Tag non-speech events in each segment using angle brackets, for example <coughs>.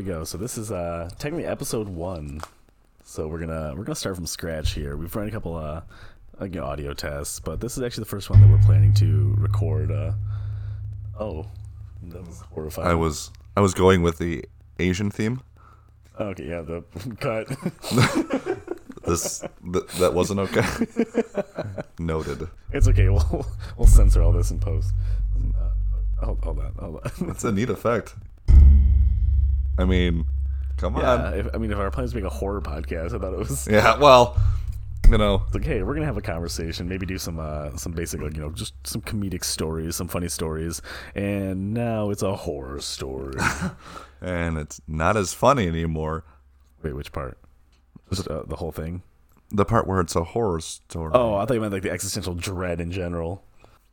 we go. So this is uh technically episode one. So we're gonna we're gonna start from scratch here. We've run a couple uh like, you know, audio tests, but this is actually the first one that we're planning to record. Uh, oh, that was horrifying. I was I was going with the Asian theme. okay. Yeah, the <laughs> cut. <laughs> This th- that wasn't okay. <laughs> Noted. it's okay. We'll we'll censor all this in post. Uh, hold, hold on. Hold on. That's a neat effect. I mean, come yeah. on. If, I mean, if our plan is to make a horror podcast, I thought it was <laughs> Yeah. Well, you know, it's like, hey, we're gonna have a conversation, maybe do some uh, some basic, like you know, just some comedic stories, some funny stories, and now it's a horror story. <laughs> and it's not as funny anymore. Wait, which part? Just uh, the whole thing. The part where it's a horror story. Oh, I thought you meant like the existential dread in general.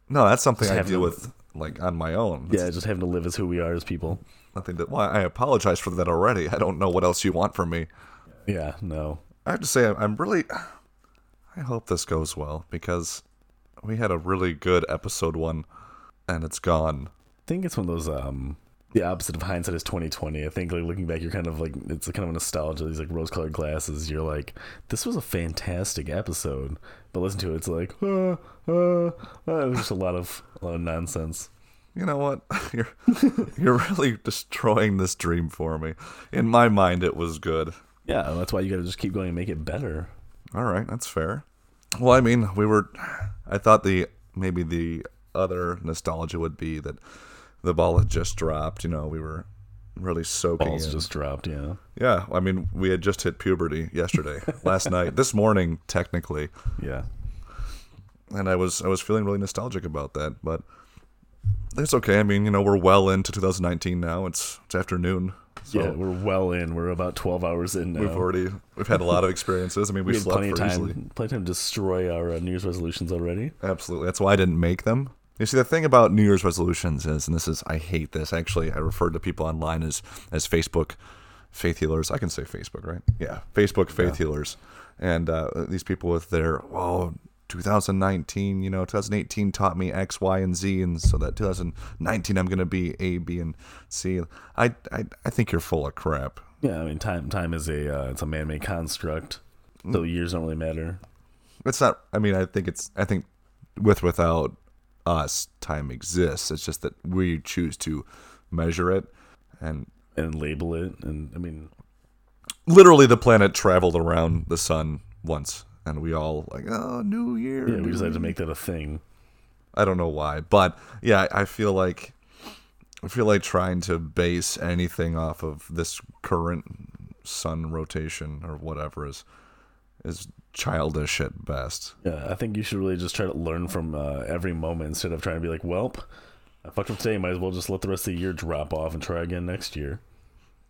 no, that's something I having deal a- with like on my own. Yeah, just having to live as who we are as people. Nothing that. Well, I apologize for that already. I don't know what else you want from me. Yeah, no. I have to say, I'm really. I hope this goes well because we had a really good episode one, and it's gone. I think it's one of those um the opposite of hindsight is twenty twenty. I think like looking back, you're kind of like it's a kind of a nostalgia. These like rose colored glasses. You're like, this was a fantastic episode, but listen to it, it's like, uh, uh, uh, it was just a lot of a lot of nonsense. You know what? <laughs> You're <laughs> you're really destroying this dream for me. In my mind, it was good. Yeah, that's why you got to just keep going and make it better. All right, that's fair. Well, I mean, we were. I thought the maybe the other nostalgia would be that the ball had just dropped. You know, we were really soaking. Balls in. just dropped. Yeah, Yeah, I mean, we had just hit puberty yesterday, <laughs> last night, this morning, technically, yeah. and I was I was feeling really nostalgic about that. But it's okay. I mean, you know, we're well into 2019 now. It's it's afternoon. So yeah, we're well in. We're about twelve hours in now. we've already we've had a lot of experiences. I mean, <laughs> we, we slept plenty of time, easily. plenty of time to destroy our uh, New Year's resolutions already. Absolutely. That's why I didn't make them. You see, the thing about New Year's resolutions is, and this is, I hate this. Actually, I refer to people online as as Facebook faith healers. I can say Facebook, right? Yeah, Facebook faith healers, and uh, these people with their oh. 2019, you know, 2018 taught me X, Y, and Z, and so that 2019 I'm going to be A, B, and C. I, I, I think you're full of crap. Yeah, I mean, time time is a uh, it's a man made construct, so years don't really matter. It's not. I mean, I think it's. I think with without us, time exists. It's just that we choose to measure it, and and label it. And I mean, literally, the planet traveled around the sun once, and we all like, oh, New Year. yeah, we decided to make that a thing. I don't know why, but yeah, I feel like I feel like trying to base anything off of this current sun rotation or whatever is is childish at best. Yeah, I think you should really just try to learn from uh, every moment instead of trying to be like, "Welp, I fucked up today. Might as well just let the rest of the year drop off and try again next year."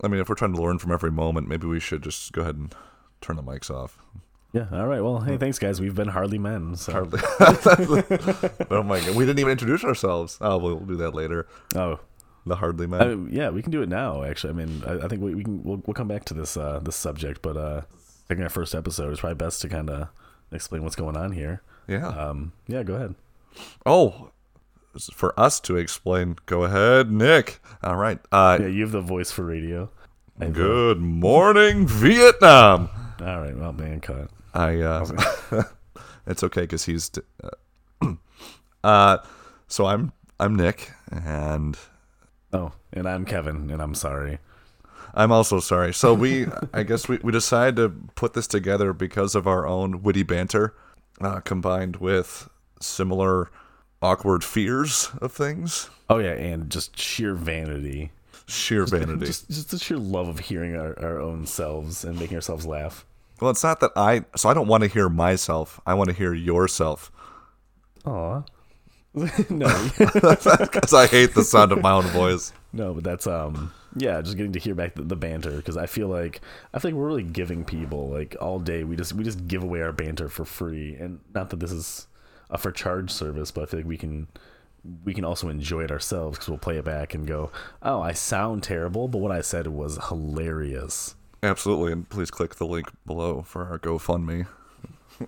I mean, if we're trying to learn from every moment, maybe we should just go ahead and turn the mics off. Yeah. All right. Well, hey, thanks, guys. We've been hardly men. So. Hardly. <laughs> oh my god, we didn't even introduce ourselves. Oh, we'll do that later. Oh, The hardly men. I yeah, we can do it now. Actually, I mean, I, I think we, we can. We'll, we'll come back to this uh, this subject, but uh, taking our first episode, it's probably best to kind of explain what's going on here. yeah. Um, yeah, go ahead. oh, for us to explain. Go ahead, Nick. All right. Uh, Yeah, you have the voice for radio. I Good morning, Vietnam. All right. Well, man, cut. I. Uh, <laughs> it's okay because he's. Uh, <clears throat> uh, so I'm I'm Nick, and Oh, and I'm Kevin, and I'm sorry. I'm also sorry. So we, I guess we, we decided to put this together because of our own witty banter, uh, combined with similar awkward fears of things. Oh yeah, and just sheer vanity. Sheer vanity. Just just the sheer love of hearing our, our own selves and making ourselves laugh. Well, it's not that I. So I don't want to hear myself. I want to hear yourself Aw. <laughs> <laughs> no, <laughs> because I hate the sound of my own voice. no, but that's um, yeah, just getting to hear back the, the banter because I feel like I feel like we're really giving people like all day. We just we just give away our banter for free, and not that this is a for charge service, but I feel like we can we can also enjoy it ourselves because we'll play it back and go, oh, I sound terrible, but what I said was hilarious. Absolutely, and please click the link below for our GoFundMe.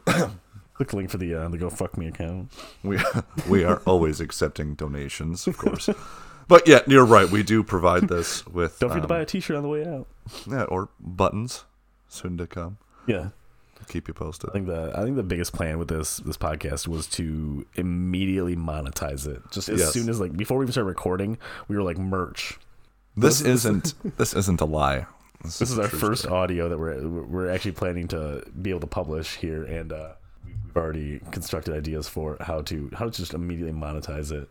<coughs> Click the link for the uh, the Go Fuck Me account. We <laughs> we are always accepting donations, of course. But yeah, you're right. We do provide this <laughs> with Don't forget to um, buy a T-shirt on the way out. yeah, or buttons soon to come. Yeah, Keep you posted. I think the I think the biggest plan with this this podcast was to immediately monetize it. Just as Yes. soon as like before we even started recording, we were like merch. This isn't this isn't a lie. This is a our first story. audio that we're we're actually planning to be able to publish here, and uh, we've already constructed ideas for how to how to just immediately monetize it.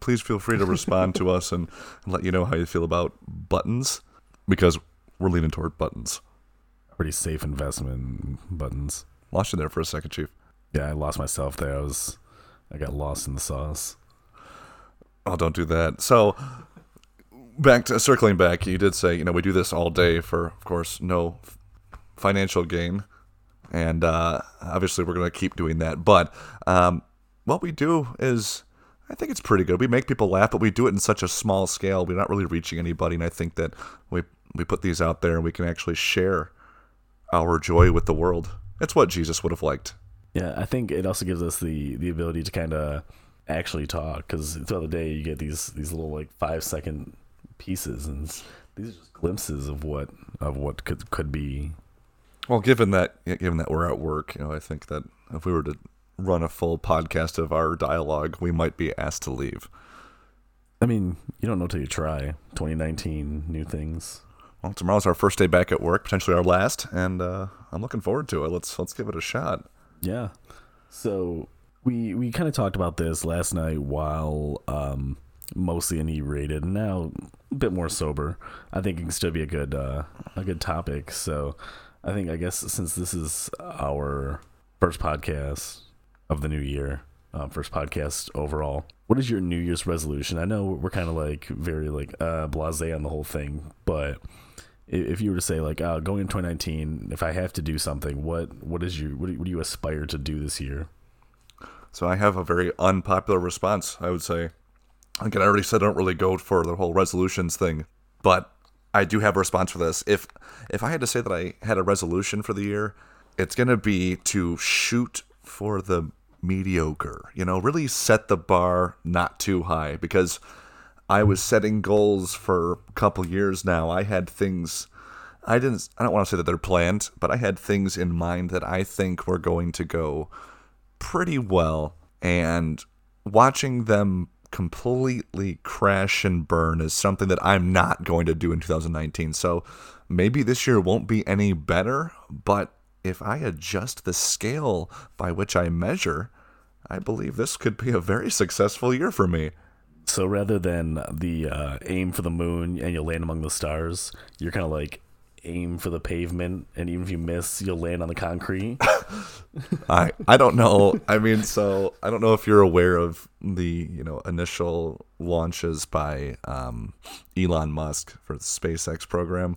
Please feel free to respond to us and, and let you know how you feel about buttons because we're leaning toward buttons. Pretty safe investment buttons. Lost you there for a second, Chief. Yeah, I lost myself there. I was I got lost in the sauce. Oh, don't do that. So, back to circling back, you did say, you know, we do this all day for, of course, no f- financial gain. And uh, obviously, we're going to keep doing that. But um, what we do is, I think it's pretty good. We make people laugh, but we do it in such a small scale. We're not really reaching anybody. And I think that we, we put these out there and we can actually share our joy with the world. It's what Jesus would have liked. Yeah, I think it also gives us the the ability to kind of actually talk because throughout the day you get these these little like five second pieces and these are just glimpses of what of what could could be. Well, given that given that we're at work, you know, I think that if we were to run a full podcast of our dialogue, we might be asked to leave. I mean, you don't know till you try. 2019, new things. Well, tomorrow's our first day back at work, potentially our last, and uh, I'm looking forward to it. Let's let's give it a shot. Yeah. So we we kind of talked about this last night while um, mostly inebriated, and now a bit more sober. I think it can still be a good uh, a good topic. So I think I guess since this is our first podcast of the new year, uh, first podcast overall, what is your New Year's resolution? I know we're kind of like very like uh, blasé on the whole thing, but if you were to say like uh, going in 2019 if i have to do something what what is your what what do you aspire to do this year So I have a very unpopular response. I would say, again, I already said I don't really go for the whole resolutions thing, but I do have a response for this. If if I had to say that I had a resolution for the year, it's gonna be to shoot for the mediocre. You know, really set the bar not too high because I was setting goals for a couple years now. I had things. I didn't. I don't want to say that they're planned, but I had things in mind that I think were going to go pretty well and watching them completely crash and burn is something that I'm not going to do in 2019. So maybe this year won't be any better, but if I adjust the scale by which I measure, I believe this could be a very successful year for me. so rather than the uh, aim for the moon and you'll land among the stars you're kind of like aim for the pavement and even if you miss you'll land on the concrete <laughs> I I don't know. I mean, so I don't know if you're aware of the you know initial launches by um, Elon Musk for the SpaceX program,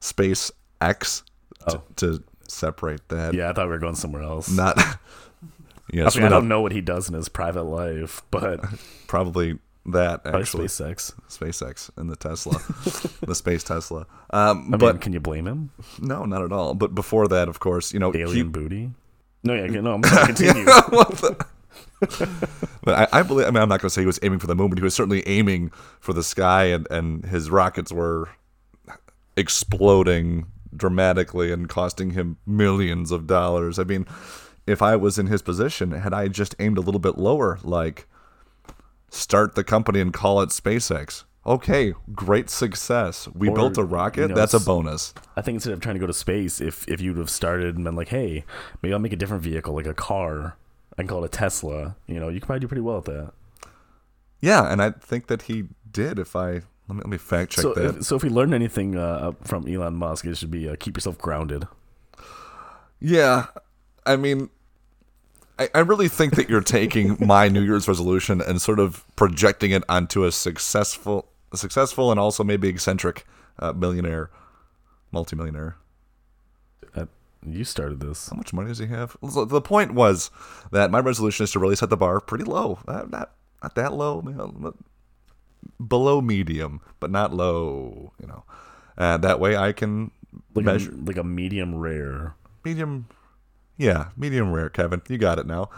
SpaceX to, to separate that. yeah i thought we were going somewhere else Not. <laughs> I, yes, mean, I don't know what he does in his private life but <laughs> probably that probably actually SpaceX. SpaceX and the Tesla, <laughs> the space Tesla. Um, I but mean, can you blame him? no, not at all. But before that, of course, you know, he- Alien booty? No, yeah, no. I'm <laughs> sorry. Continue. <laughs> But I, I believe. I mean, I'm not going to say he was aiming for the moon, but he was certainly aiming for the sky, and and his rockets were exploding dramatically and costing him millions of dollars. I mean, if I was in his position, had I just aimed a little bit lower, like start the company and call it SpaceX. Okay, great success. We Or, built a you rocket. know, That's a bonus. I think instead of trying to go to space, if if you'd have started and been like, hey, maybe I'll make a different vehicle, like a car, and call it a Tesla. You know, you could probably do pretty well at that. Yeah, and I think that he did. If I let me let me fact check so, that. if, so if we learn anything uh, from Elon Musk, it should be uh, keep yourself grounded. Yeah, I mean, I, I really think that you're taking my New Year's resolution and sort of projecting it onto a successful, successful and also maybe eccentric uh, millionaire, multimillionaire. Uh, you started this. How much money does he have? The point was that my resolution is to really set the bar pretty low, uh, not not that low, but below medium, but not low. You know, uh, that way I can Like measure a, like a medium rare. medium Yeah, medium rare, Kevin. You got it now.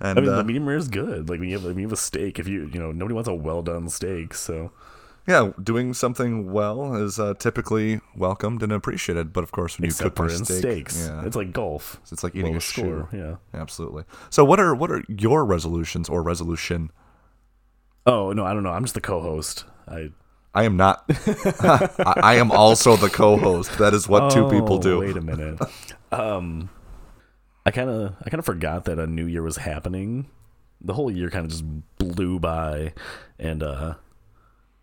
And I mean, uh, the medium rare is good. Like when you have when you have a steak, if you you know nobody wants a well done steak, so yeah, doing something well is uh, typically welcomed and appreciated. But of course, when you except cook for steak, steaks, yeah, it's like golf. it's like eating Low a shoe. score, yeah. Absolutely. So, what are what are your resolutions or resolution? Oh no, I don't know. I'm just the co-host. I I am not. <laughs> I, I am also the co-host. That is what two people <laughs> Oh, do. Wait a minute. <laughs> um, I kind of I kind of forgot that a new year was happening. The whole year kind of just blew by, and uh,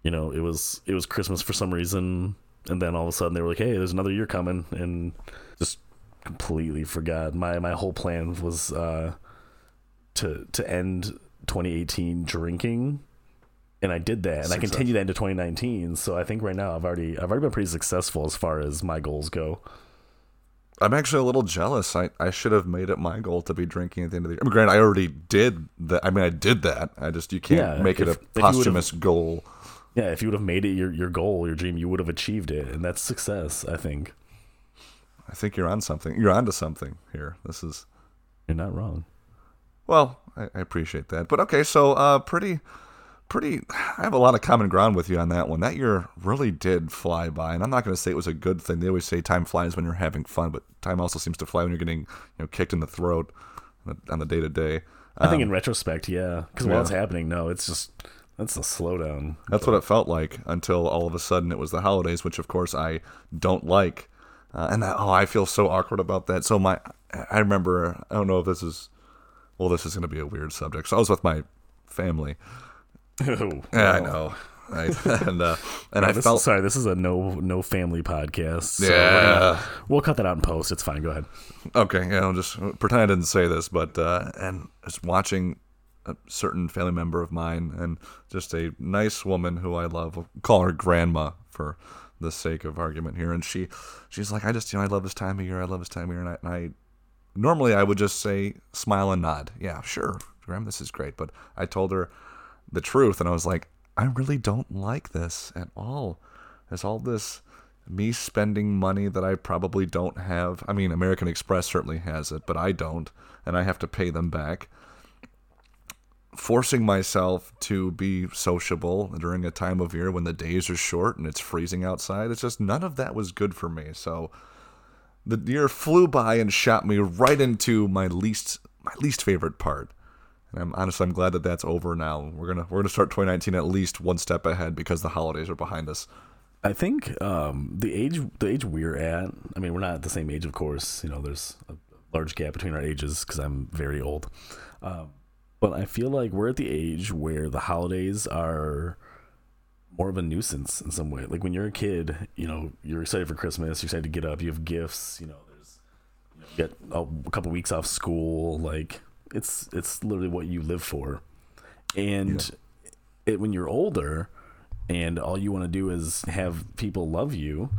you know, it was it was Christmas for some reason, and then all of a sudden they were like, "Hey, there's another year coming," and just completely forgot. My my whole plan was uh to to end 2018 drinking. And I did that, and I continued that into 2019. So I think right now I've already I've already been pretty successful as far as my goals go. I'm actually a little jealous. I, I should have made it my goal to be drinking at the end of the year. I mean, granted, I already did that. I mean, I did that. I just you can't Yeah, make it a if you would've- posthumous goal. Yeah, if you would have made it your, your goal, your dream, you would have achieved it, and that's success. I think I think you're on something. You're onto something here. This is you're not wrong. well, I, I appreciate that. But okay, so uh, pretty, pretty. I have a lot of common ground with you on that one. That year really did fly by, and I'm not going to say it was a good thing. They always say time flies when you're having fun, but time also seems to fly when you're getting you know kicked in the throat on the day to day. I think in retrospect, yeah, because while Um, it's happening, no, it's just that's a slowdown. That's what it felt like until all of a sudden it was the holidays, which of course I don't like, uh, and that, oh, I feel so awkward about that. So my, I remember, I don't know if this is, well, this is going to be a weird subject. So I was with my family. Oh, <laughs> Yeah, I know, right? and uh, and I felt is, sorry, this is a no no family podcast. So Yeah. gonna- we'll cut that out in post. It's fine. Go ahead. Okay, yeah, I'll just pretend I didn't say this, but uh, and just watching a certain family member of mine and just a nice woman who I love, we'll call her grandma for the sake of argument here, and she she's like, I just you know I love this time of year, I love this time of year, and I, and I normally I would just say smile and nod, yeah, sure, grandma, this is great, but I told her the truth, and I was like, I really don't like this at all. There's all this me spending money that I probably don't have. I mean, American Express certainly has it, but I don't, and I have to pay them back. Forcing myself to be sociable during a time of year when the days are short and it's freezing outside, it's just none of that was good for me. So the year flew by and shot me right into my least my least favorite part. And I'm honestly I'm glad that that's over now. We're gonna we're gonna start 2019 at least one step ahead because the holidays are behind us. I think um, the age the age we're at. I mean, we're not at the same age, of course. You know, there's a large gap between our ages because I'm very old. Um, but I feel like we're at the age where the holidays are more of a nuisance in some way. Like when you're a kid, you know, you're excited for Christmas. You're excited to get up. You have gifts. You know, there's you, know, get a couple weeks off school. Like it's it's literally what you live for. And it, when you're older, and all you want to do is have people love you.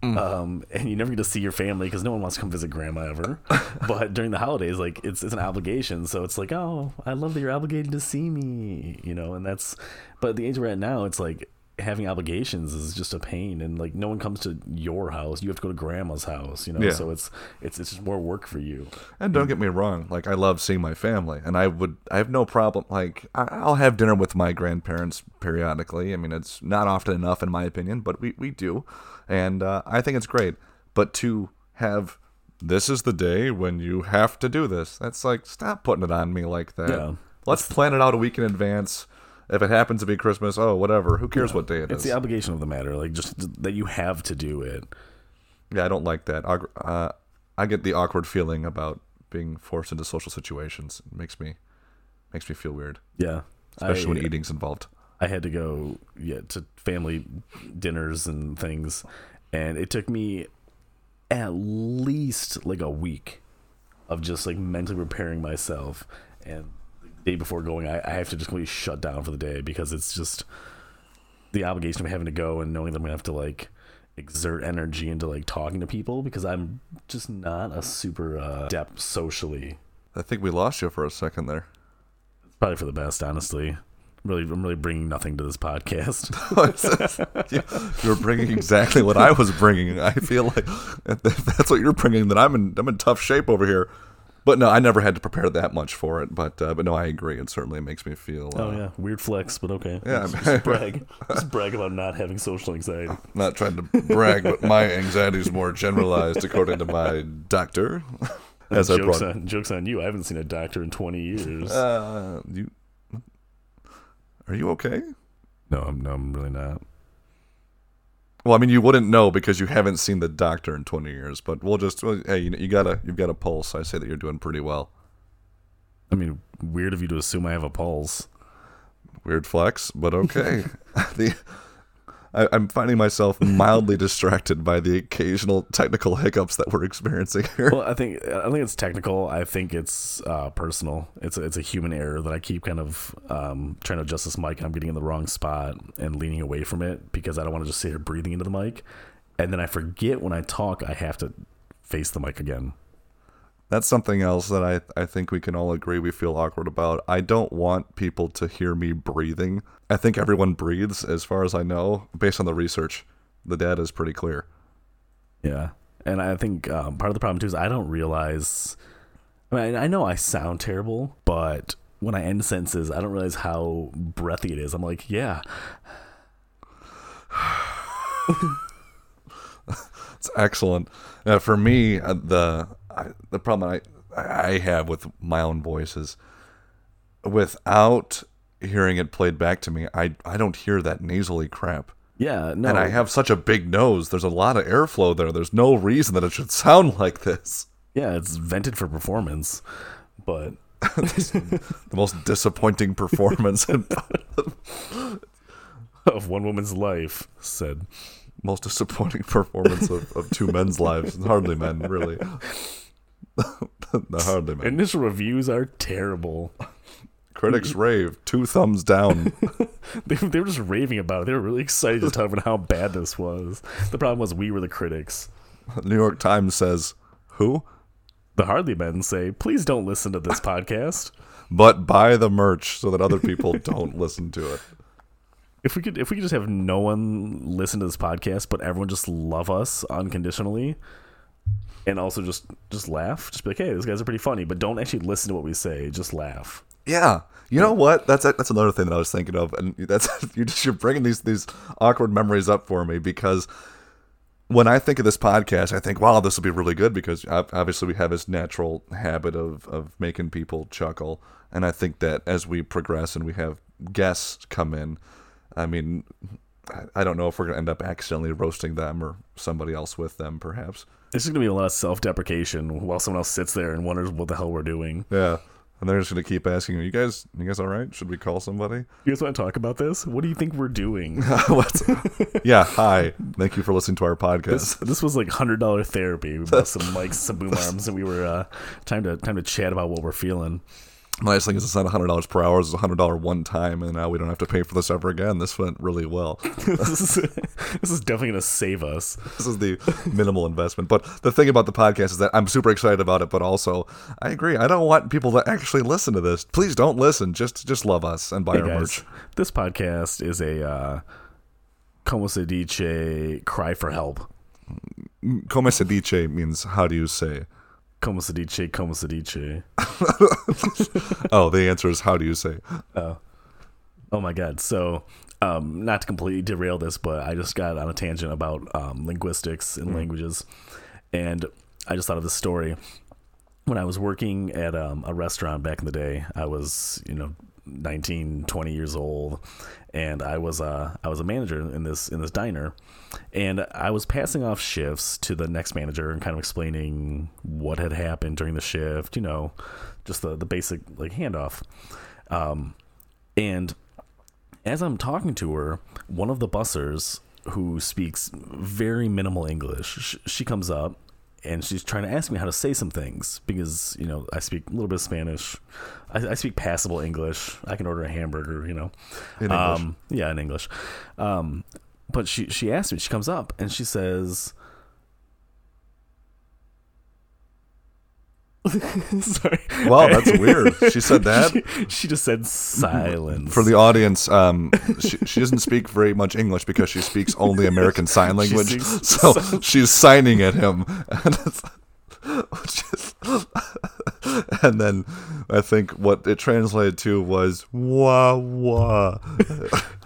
Um, and you never get to see your family because no one wants to come visit grandma ever. <laughs> but during the holidays, like it's it's an obligation, so it's like, oh, I love that you're obligated to see me, you know. And that's, but the age we're at now, it's like having obligations is just a pain, and like no one comes to your house. You have to go to grandma's house, you know. Yeah. So it's it's it's just more work for you. And don't get me wrong, like I love seeing my family, and I would, I have no problem. Like I'll have dinner with my grandparents periodically. I mean, it's not often enough, in my opinion, but we we do, and uh, I think it's great. But to have this is the day when you have to do this. That's like stop putting it on me like that. Yeah. Let's plan it out a week in advance. If it happens to be Christmas, oh whatever. Who cares what day it It's is? the obligation of the matter, like just that you have to do it. Yeah, I don't like that. Uh, I get the awkward feeling about being forced into social situations. It makes me makes me feel weird, Yeah, especially I- when eating's involved. I had to go yeah to family dinners and things, and it took me at least like a week of just like mentally preparing myself. And day before going, I, I have to just completely shut down for the day because it's just the obligation of having to go and knowing that I'm gonna have to like exert energy into like talking to people because I'm just not a super uh, adept socially. I think we lost you for a second there. It's probably for the best, honestly. I'm really, I'm really bringing nothing to this podcast. <laughs> <laughs> you're bringing exactly what I was bringing. I feel like <laughs> if that's what you're bringing, then I'm in I'm in tough shape over here. But no, I never had to prepare that much for it. But uh, but no, I agree. It certainly makes me feel. Uh, Oh yeah, weird flex, but okay. Yeah, just, <laughs> just brag. Just brag about not having social anxiety. Not trying to brag, but my anxiety is more generalized, according to my doctor. <laughs> As I jokes brought, on jokes on you. I haven't seen a doctor in twenty years. uh, you are you okay? no, I'm no, I'm really not. Well, I mean, you wouldn't know because you haven't seen the doctor in 20 years. But we'll just well, hey, you, you got a you've got a pulse. I say that you're doing pretty well. I mean, weird of you to assume I have a pulse. Weird flex, but okay. <laughs> <laughs> the I, I'm finding myself <laughs> mildly distracted by the occasional technical hiccups that we're experiencing here. Well, I think I think it's technical. I think it's uh, personal. It's a, it's a human error that I keep kind of um, trying to adjust this mic. I'm getting in the wrong spot and leaning away from it because I don't want to just sit here breathing into the mic, and then I forget when I talk I have to face the mic again. That's something else that I, I think we can all agree we feel awkward about. I don't want people to hear me breathing. I think everyone breathes, as far as I know, based on the research. The data is pretty clear. Yeah, and I think um, part of the problem too is I don't realize. I mean, I know I sound terrible, but when I end sentences, I don't realize how breathy it is. I'm like, yeah, <sighs> It's excellent. Uh, for me, uh, the I, the problem I I have with my own voice is without hearing it played back to me, I I don't hear that nasally crap. yeah, no, And I have such a big nose. There's a lot of airflow there. There's no reason that it should <laughs> sound like this. yeah, it's vented for performance, but <laughs> The most disappointing performance <laughs> of one woman's life said. Most disappointing <laughs> performance of, of two men's lives. Hardly men, really. <laughs> the hardly men. Initial reviews are terrible. Critics rave. Two thumbs down. <laughs> They, they were just raving about it. They were really excited to talk about how bad this was. The problem was we were the critics. New York Times says, "Who?" The Hardly Men say, please don't listen to this podcast. But buy the merch so that other people don't listen to it. If we could if we could just have no one listen to this podcast, but everyone just love us unconditionally and also just just laugh, just be like, hey, these guys are pretty funny, but don't actually listen to what we say, just laugh. Yeah, you know what? That's that's another thing that I was thinking of, and <laughs> that's you're just you're bringing these these awkward memories up for me because when I think of this podcast, I think, wow, this will be really good because obviously we have this natural habit of of making people chuckle, and I think that as we progress and we have guests come in, I mean, I- don't know if we're gonna end up accidentally roasting them or somebody else with them, perhaps. It's just gonna be a lot of self deprecation while someone else sits there and wonders what the hell we're doing. Yeah. And they're just gonna keep asking, "Are you guys, you guys all right? Should we call somebody?" You guys want to talk about this? What do you think we're doing? <laughs> Yeah, hi. Thank you for listening to our podcast. This, this was like hundred dollar therapy. We bought <laughs> some mics, some boom arms, and we were uh, time to time to chat about what we're feeling. The nice thing is it's not hundred dollars per hour; it's hundred dollar one time, and now we don't have to pay for this ever again. This went really well. <laughs> this, is, this is definitely gonna save us. this is the minimal investment. But the thing about the podcast is that I'm super excited about it, but also I agree. I don't want people to actually listen to this. Please don't listen. Just just love us and buy Hey our guys, merch. this podcast is a uh, como se dice cry for help. Come se dice means how do you say? Como se dice, como se dice. <laughs> Oh, the answer is how do you say? Oh my god! So, um, not to completely derail this, but I just got on a tangent about um, linguistics and languages, and I just thought of this story. When I was working at um, a restaurant back in the day, I was you know 19, 20 years old, and I was uh, I was a manager in this in this diner, and I was passing off shifts to the next manager and kind of explaining what had happened during the shift. You know, just the the basic like handoff. Um, and as I'm talking to her, one of the bussers who speaks very minimal English, sh- she comes up and she's trying to ask me how to say some things because you know I speak a little bit of Spanish. I, I speak passable English. I can order a hamburger, you know. In Um, yeah, in English. Um, but she she asked me. She comes up and she says. <laughs> Sorry. Wow, that's weird. She said <laughs> that. She, she just said silence. For the audience, um, she, she doesn't speak very much English because she speaks only American <laughs> Sign Language. speaks So she's signing at him. And it's, which is and then I think what it translated to was wah wah.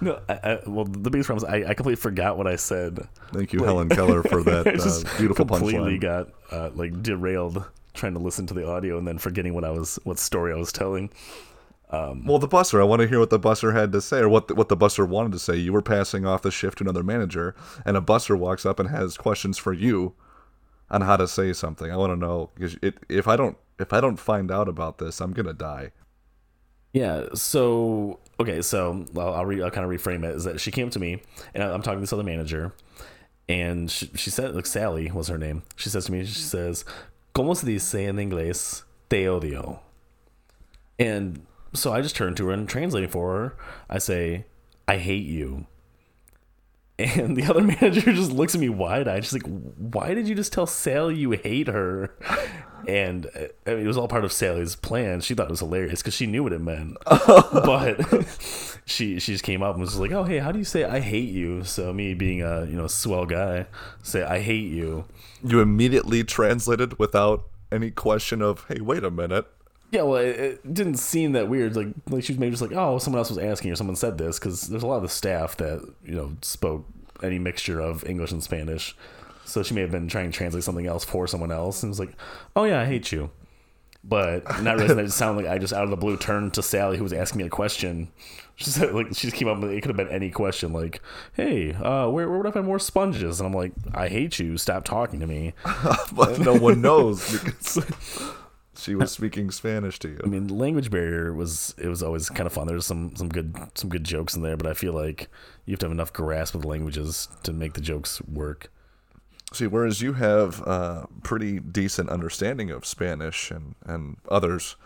No, I, I, well, the biggest problem is I, I completely forgot what I said. Thank you, Helen Keller, for that uh, beautiful completely punchline. got uh, like derailed trying to listen to the audio and then forgetting what I was, what story I was telling. Um, well, the busser. I want to hear what the busser had to say, or what the, what the busser wanted to say. You were passing off the shift to another manager, and a busser walks up and has questions for you on how to say something. I want to know because if I don't if I don't find out about this, I'm gonna die. Yeah. So okay. So I'll I'll, re, I'll kind of reframe it. Is that she came to me and I'm talking to this other manager, and she, she said like Sally was her name. She says to me, she says, "Cómo se dice en inglés te odio?" And so I just turn to her and translating for her. I say, "I hate you." And the other <laughs> manager just looks at me wide eyed. She's like, "Why did you just tell Sally you hate her?" And uh, I mean, it was all part of Sally's plan. She thought it was hilarious because she knew what it meant. <laughs> but <laughs> she she just came up and was like, "Oh, hey, how do you say I hate you?" So me being a you know swell guy, say I hate you. You immediately translated without any question of, "Hey, wait a minute." Yeah, well, it, it didn't seem that weird. Like, like she was maybe just like, oh, someone else was asking or someone said this because there's a lot of the staff that you know spoke any mixture of English and Spanish. So she may have been trying to translate something else for someone else and was like, oh yeah, I hate you. But not realizing that it sounded like I just out of the blue turned to Sally who was asking me a question. She said like she just came up with it could have been any question like, hey, uh, where where would I find more sponges? And I'm like, I hate you. Stop talking to me. <laughs> but no one knows because she was speaking Spanish to you. I mean, language barrier was it was always kind of fun. There's some some good some good jokes in there, but I feel like you have to have enough grasp of the languages to make the jokes work. See, whereas you have a pretty decent understanding of Spanish and and others,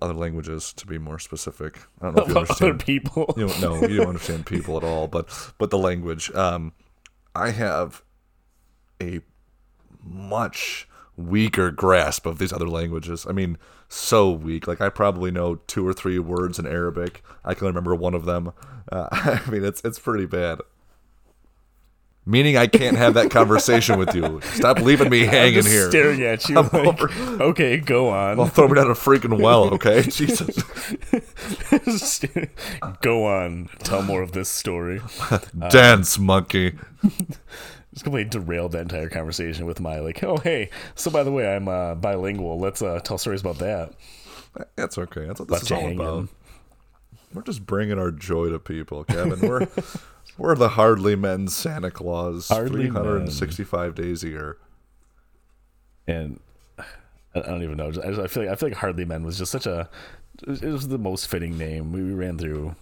other languages to be more specific. I don't know if you About <laughs> other understand. people, You don't know. You don't understand people at all. But but the language. Um, I have a much weaker grasp of these other languages. I mean, so weak. Like I probably know two or three words in Arabic. I can remember one of them. Uh, <laughs> I mean, it's it's pretty bad. Meaning I can't have that conversation with you. Stop leaving me <laughs> hanging here. staring at you. <laughs> Like, okay, go on. Well, throw me down a freaking well, <laughs> okay? Jesus. go on. Tell more of this story. Dance, monkey. Just completely derailed that entire conversation with my like, oh hey, so by the way, I'm uh, bilingual. Let's uh, tell stories about that. That's okay. That's what this Left is all about. We're just bringing our joy to people, Kevin. We're we're the hardly men Santa Claus. Hardly Men. 365 days a year. and <sighs> I don't even know. I, just, I feel like I feel like Hardly Men was just such a. It was the most fitting name. We, we ran through,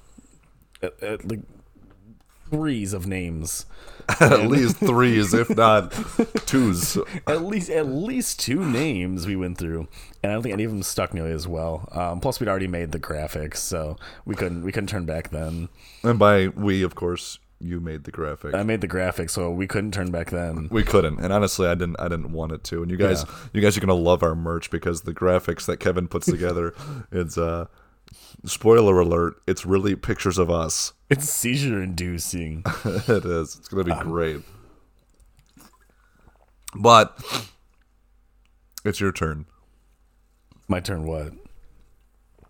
at, at, like threes of names. <laughs> At least threes, if not twos. <laughs> At least at least two names we went through, and I don't think any of them stuck nearly as well. Um, plus, we'd already made the graphics, so we couldn't we couldn't turn back then. And by we, of course, you made the graphic. I made the graphic, so we couldn't turn back then. we couldn't, and honestly, I didn't. I didn't want it to. And you guys, you guys are gonna love our merch because the graphics that Kevin puts <laughs> together, it's uh, spoiler alert, it's really pictures of us. It's seizure inducing. <laughs> it is. It's gonna be great. But it's your turn. My turn. What?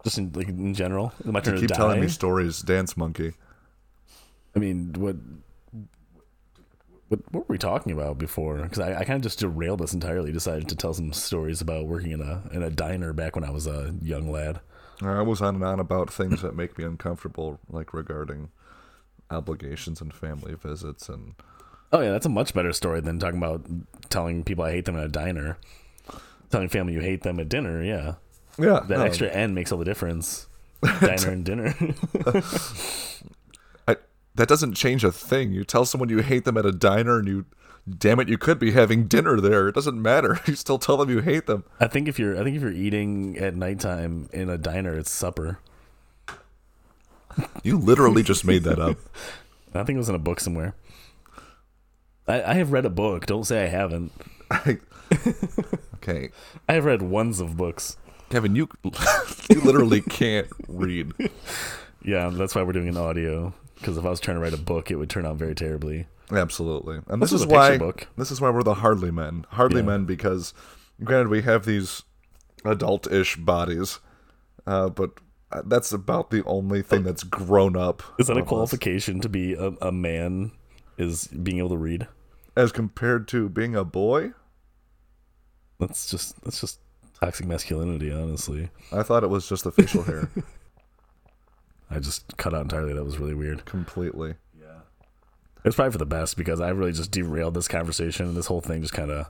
Just in like in general, my turn You to keep telling me stories, dance monkey. I mean, what, what, what were we talking about before? Because I, I kind of just derailed this entirely. Decided to tell some stories about working in a in a diner back when I was a young lad. I was on and on about things that make me uncomfortable, like regarding obligations and family visits and Oh yeah, that's a much better story than talking about telling people I hate them in a diner. Telling family you hate them at dinner, yeah. yeah. That no, extra N makes all the difference. <laughs> Diner and dinner. <laughs> I, that doesn't change a thing. You tell someone you hate them at a diner, and you, damn it, you could be having dinner there. It doesn't matter. <laughs> You still tell them you hate them. I think if you're I think if you're eating at nighttime in a diner, it's supper. <laughs> You literally just made that up. <laughs> I think it was in a book somewhere. I, I have read a book. Don't say I haven't. okay, I have read ones of books. Kevin, you you literally can't read. Yeah, that's why we're doing an audio. Because if I was trying to write a book, it would turn out very terribly. Absolutely, and This this is is a why book. this is why we're the hardly men. Hardly Yeah. men because, granted, we have these adult-ish bodies, uh, but uh, that's about the only thing that's grown up. Is that a of us. qualification to be a, a man? Is being able to read? as compared to being a boy? That's just that's just toxic masculinity, honestly. I thought it was just the facial hair <laughs> I just cut out entirely. That was really weird. completely. Yeah. It's probably for the best because I really just derailed this conversation and this whole thing just kind of.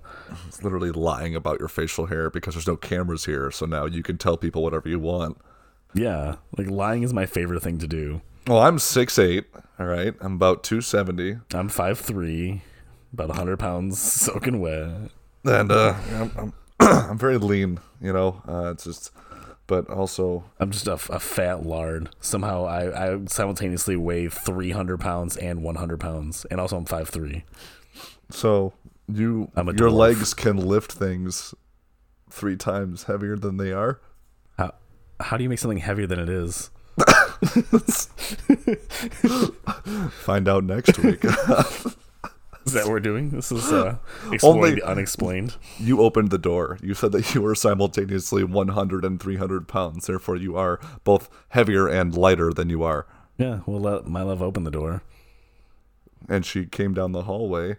It's literally lying about your facial hair because there's no cameras here, so now you can tell people whatever you want. Yeah, like lying is my favorite thing to do. Well, I'm 6'8", all right? I'm about 270. I'm 5'3", about 100 pounds soaking wet. And uh, I'm, I'm, <clears throat> I'm very lean, you know? Uh, it's just... But also, I'm just a, a fat lard. Somehow I, I simultaneously weigh 300 pounds and 100 pounds. And also I'm 5'3". so you I'm a your dwarf. legs can lift things three times heavier than they are. How, how do you make something heavier than it is? <laughs> Find out next week. <laughs> Is that what we're doing? This is uh, <gasps> exploring Only- the unexplained. you opened the door. You said that you were simultaneously 100 and 300 pounds. Therefore, you are both heavier and lighter than you are. Yeah, we'll let my love open the door. And she came down the hallway,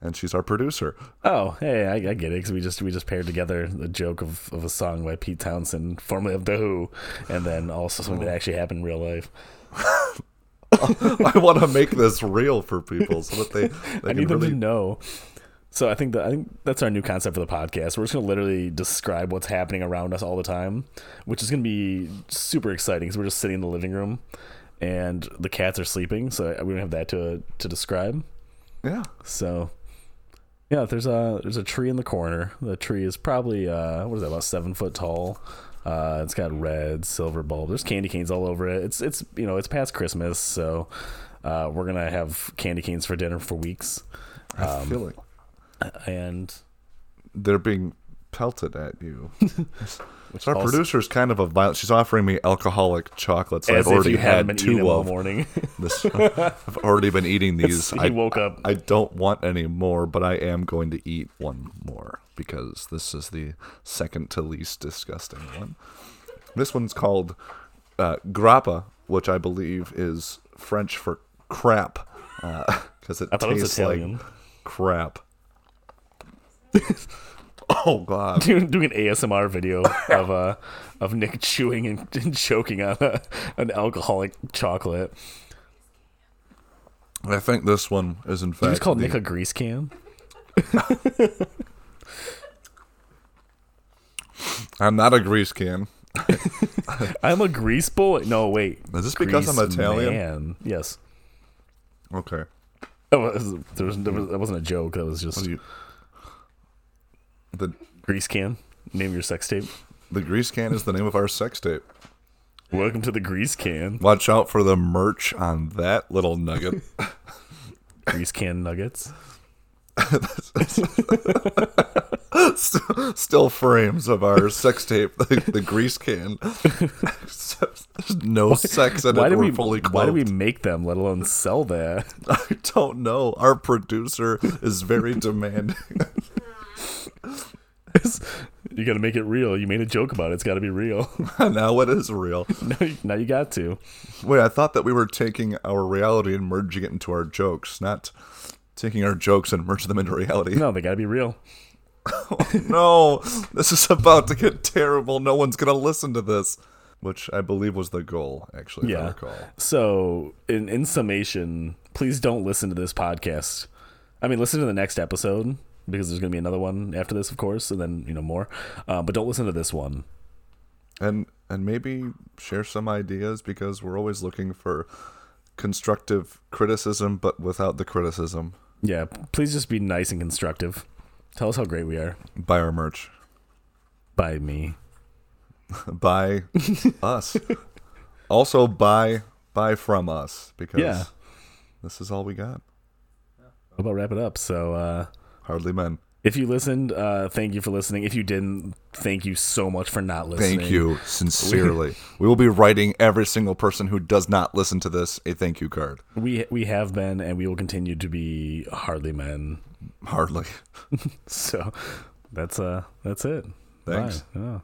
and she's our producer. Oh, hey, I, I get it because we just we just paired together the joke of, of a song by Pete Townshend, formerly of The Who, and then also something that actually happened in real life. <laughs> I want to make this real for people so that they, <laughs> they I can need them really. to know. So I think that I think that's our new concept for the podcast. We're just gonna literally describe what's happening around us all the time, which is gonna be super exciting because we're just sitting in the living room, and the cats are sleeping, so we don't have that to to describe. Yeah. So, yeah, there's a there's a tree in the corner. The tree is probably uh, what is that about seven foot tall. Uh, it's got red, silver bulb. There's candy canes all over it. It's it's you know it's past Christmas, so uh, we're gonna have candy canes for dinner for weeks, I Um, feel like and they're being pelted at you. <laughs> which Our also- producer's kind of a violent. She's offering me alcoholic chocolates. I've already had two of. morning. <laughs> This, I've already been eating <laughs> these. he I, woke up. I don't want any more, but I am going to eat one more because this is the second to least disgusting one. This one's called uh, grappa, which I believe is French for crap, <laughs> because it I thought it tastes Italian. like crap. <laughs> oh God! doing, doing an ASMR video of uh of Nick chewing and, and choking on a, an alcoholic chocolate. I think this one is in fact just called the- Nick a grease can. <laughs> I'm not a grease can. <laughs> I'm a grease boy. No, wait. Is this because I'm Italian? Man. Yes. Okay. That was, there was, there was, that wasn't a joke. That was just What do you? The grease can. Name your sex tape. the grease can is the name of our sex tape. Welcome to the grease can. Watch out for the merch on that little nugget. <laughs> Grease can nuggets. <laughs> Still frames of our sex tape, the, the grease can. There's no sex in Why it. do we fully clothed. Why do we make them, let alone sell that? <laughs> I don't know. Our producer is very demanding. <laughs> you got to make it real. You made a joke about it. It's got to be real. <laughs> now what is real. now, you- now you got to. Wait, I thought that we were taking our reality and merging it into our jokes, not taking our jokes and merging them into reality. No, they got to be real. <laughs> no, this is about to get terrible. No one's gonna listen to this, which I believe was the goal, actually. If I Yeah. recall. So, in in summation, please don't listen to this podcast. I mean, listen to the next episode because there's going to be another one after this, of course, and then you know more. Uh, but don't listen to this one. and and maybe share some ideas because we're always looking for constructive criticism, but without the criticism. Yeah, please just be nice and constructive. Tell us how great we are. Buy our merch. By me. <laughs> Buy us. Also, buy buy from us because Yeah. this is all we got. How about wrap it up? So, uh, Hardly men. if you listened, uh, thank you for listening. If you didn't, thank you so much for not listening. Thank you <laughs> sincerely. we will be writing every single person who does not listen to this a thank you card. We we have been and we will continue to be hardly men. Hardly. <laughs> So that's uh that's it. Thanks. Bye. Yeah.